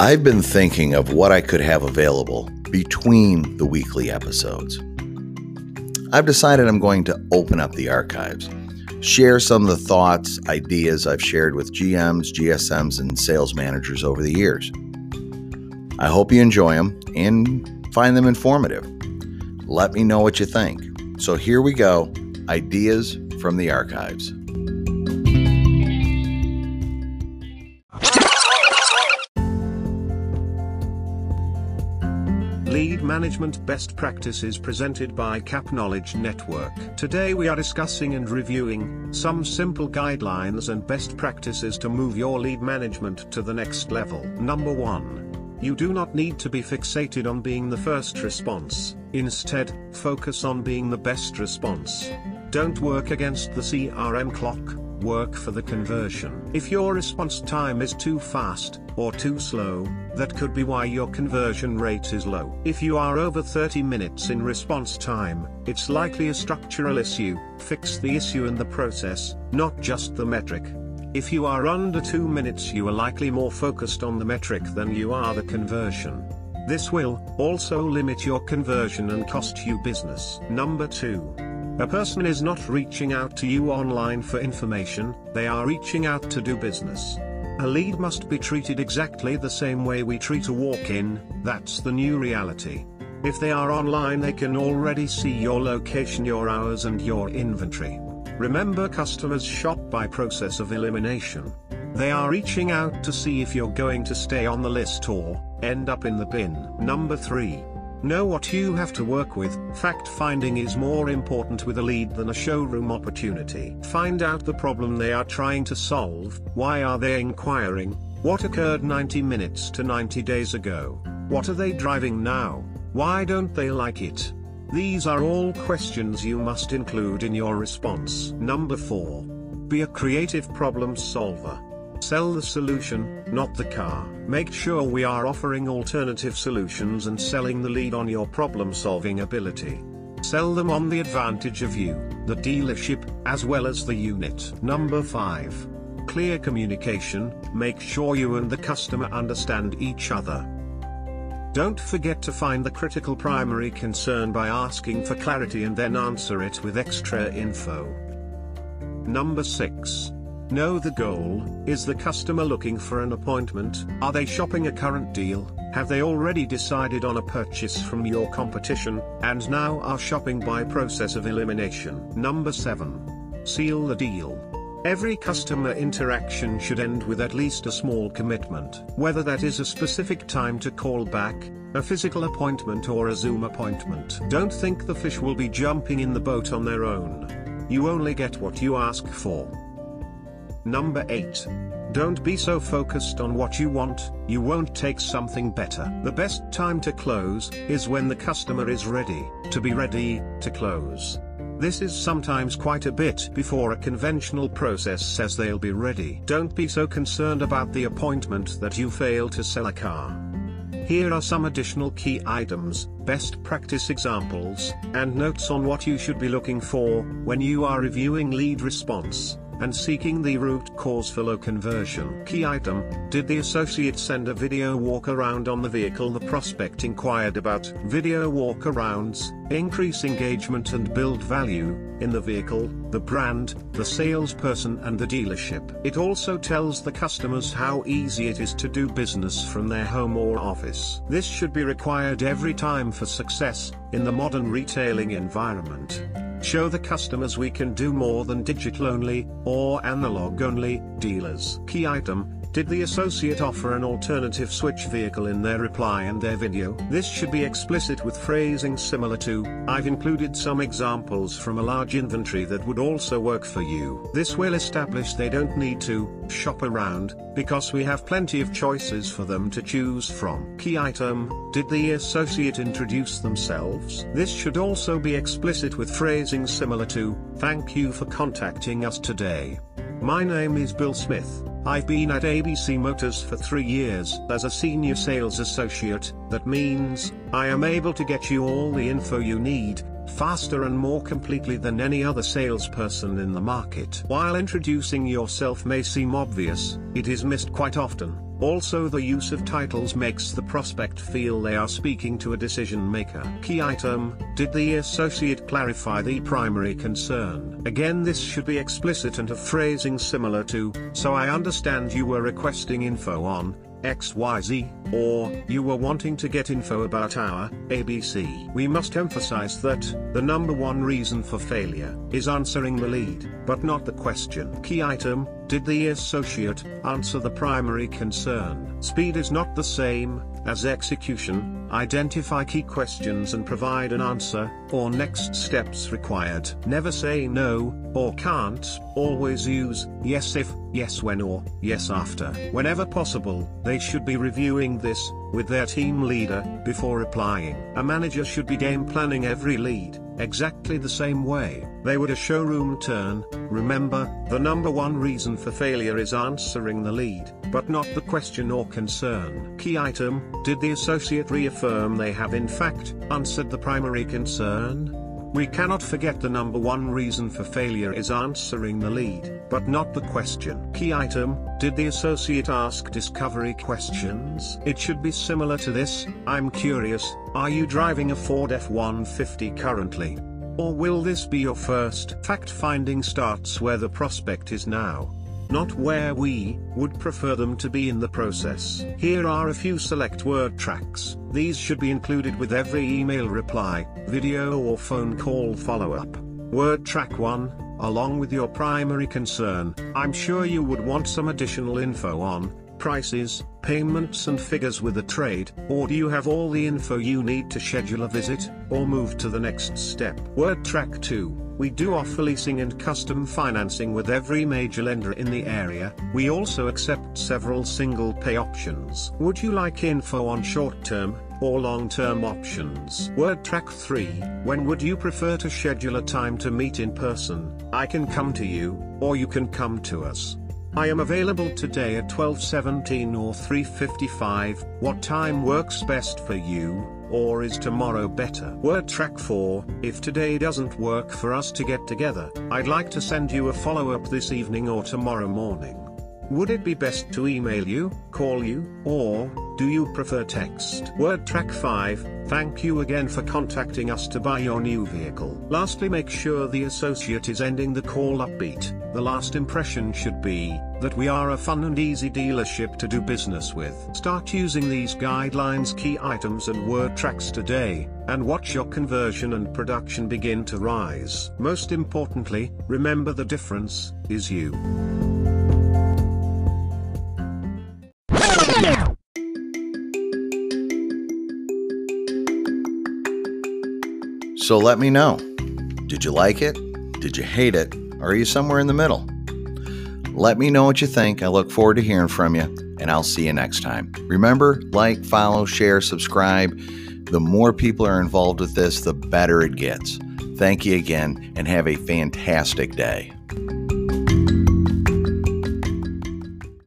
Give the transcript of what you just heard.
I've been thinking of what I could have available between the weekly episodes. I've decided I'm going to open up the archives, share some of the thoughts, ideas I've shared with GMs, GSMs, and sales managers over the years. I hope you enjoy them and find them informative. Let me know what you think. So here we go Ideas from the Archives. Lead Management Best Practices presented by Cap Knowledge Network. Today we are discussing and reviewing some simple guidelines and best practices to move your lead management to the next level. Number 1. You do not need to be fixated on being the first response, instead, focus on being the best response. Don't work against the CRM clock, work for the conversion. If your response time is too fast, or too slow, that could be why your conversion rate is low. If you are over 30 minutes in response time, it's likely a structural issue, fix the issue in the process, not just the metric. If you are under 2 minutes you are likely more focused on the metric than you are the conversion. This will also limit your conversion and cost you business. Number 2. A person is not reaching out to you online for information, they are reaching out to do business. A lead must be treated exactly the same way we treat a walk-in, that's the new reality. If they are online they can already see your location, your hours and your inventory. Remember customers shop by process of elimination. They are reaching out to see if you're going to stay on the list or end up in the bin. Number 3. Know what you have to work with. Fact finding is more important with a lead than a showroom opportunity. Find out the problem they are trying to solve. Why are they inquiring? What occurred 90 minutes to 90 days ago? What are they driving now? Why don't they like it? These are all questions you must include in your response. Number 4. Be a creative problem solver. Sell the solution, not the car. Make sure we are offering alternative solutions and selling the lead on your problem solving ability. Sell them on the advantage of you, the dealership, as well as the unit. Number 5. Clear communication, make sure you and the customer understand each other. Don't forget to find the critical primary concern by asking for clarity and then answer it with extra info. Number 6. Know the goal, is the customer looking for an appointment, are they shopping a current deal, have they already decided on a purchase from your competition, and now are shopping by process of elimination. Number 7. Seal the deal. Every customer interaction should end with at least a small commitment, whether that is a specific time to call back, a physical appointment or a Zoom appointment. Don't think the fish will be jumping in the boat on their own. You only get what you ask for. Number 8. Don't be so focused on what you want, you won't take something better. The best time to close is when the customer is ready, to be ready to close. This is sometimes quite a bit before a conventional process says they'll be ready. Don't be so concerned about the appointment that you fail to sell a car. Here are some additional key items, best practice examples, and notes on what you should be looking for when you are reviewing lead response and seeking the root cause for low conversion. Key item, did the associate send a video walk around on the vehicle the prospect inquired about? Video walk arounds, increase engagement and build value, in the vehicle, the brand, the salesperson and the dealership. It also tells the customers how easy it is to do business from their home or office. This should be required every time for success, in the modern retailing environment. Show the customers we can do more than digital only, or analog only, dealers. Key item, did the associate offer an alternative switch vehicle in their reply and their video? This should be explicit with phrasing similar to, I've included some examples from a large inventory that would also work for you. This will establish they don't need to shop around, because we have plenty of choices for them to choose from. Key item, did the associate introduce themselves? This should also be explicit with phrasing similar to, thank you for contacting us today. My name is Bill Smith. I've been at ABC Motors for three years as a senior sales associate, that means, I am able to get you all the info you need, faster and more completely than any other salesperson in the market. While introducing yourself may seem obvious, it is missed quite often. Also the use of titles makes the prospect feel they are speaking to a decision maker. Key item, did the associate clarify the primary concern? Again this should be explicit and a phrasing similar to, so I understand you were requesting info on, XYZ, or you were wanting to get info about our ABC. We must emphasize that the number one reason for failure is answering the lead, but not the question. Key item Did the associate answer the primary concern? Speed is not the same as execution, identify key questions and provide an answer, or next steps required. Never say no, or can't, always use yes if, yes when or yes after. Whenever possible, they should be reviewing this with their team leader before replying. A manager should be game planning every lead exactly the same way they would a showroom turn. Remember, the number one reason for failure is answering the lead, but not the question or concern. Key item Did the associate reaffirm they have in fact answered the primary concern? We cannot forget the number one reason for failure is answering the lead, but not the question. Key item, did the associate ask discovery questions? It should be similar to this, I'm curious, are you driving a Ford F-150 currently? Or will this be your first? Fact finding starts where the prospect is now not where we would prefer them to be in the process. Here are a few select word tracks. These should be included with every email reply, video or phone call follow-up. Word track 1, along with your primary concern, I'm sure you would want some additional info on prices, payments and figures with a trade, or do you have all the info you need to schedule a visit, or move to the next step? Word track 2. We do offer leasing and custom financing with every major lender in the area. We also accept several single pay options. Would you like info on short-term or long-term options? Word track 3. When would you prefer to schedule a time to meet in person? I can come to you, or you can come to us. I am available today at 12:17 or 3:55. What time works best for you? Or is tomorrow better? Word track 4, if today doesn't work for us to get together, I'd like to send you a follow-up this evening or tomorrow morning. Would it be best to email you, call you, or do you prefer text? Word track 5, thank you again for contacting us to buy your new vehicle. Lastly make sure the associate is ending the call upbeat. The last impression should be, that we are a fun and easy dealership to do business with. Start using these guidelines key items and word tracks today, and watch your conversion and production begin to rise. Most importantly, remember the difference, is you. So let me know. Did you like it? Did you hate it? Or are you somewhere in the middle? Let me know what you think. I look forward to hearing from you, and I'll see you next time. Remember, like, follow, share, subscribe. The more people are involved with this, the better it gets. Thank you again, and have a fantastic day.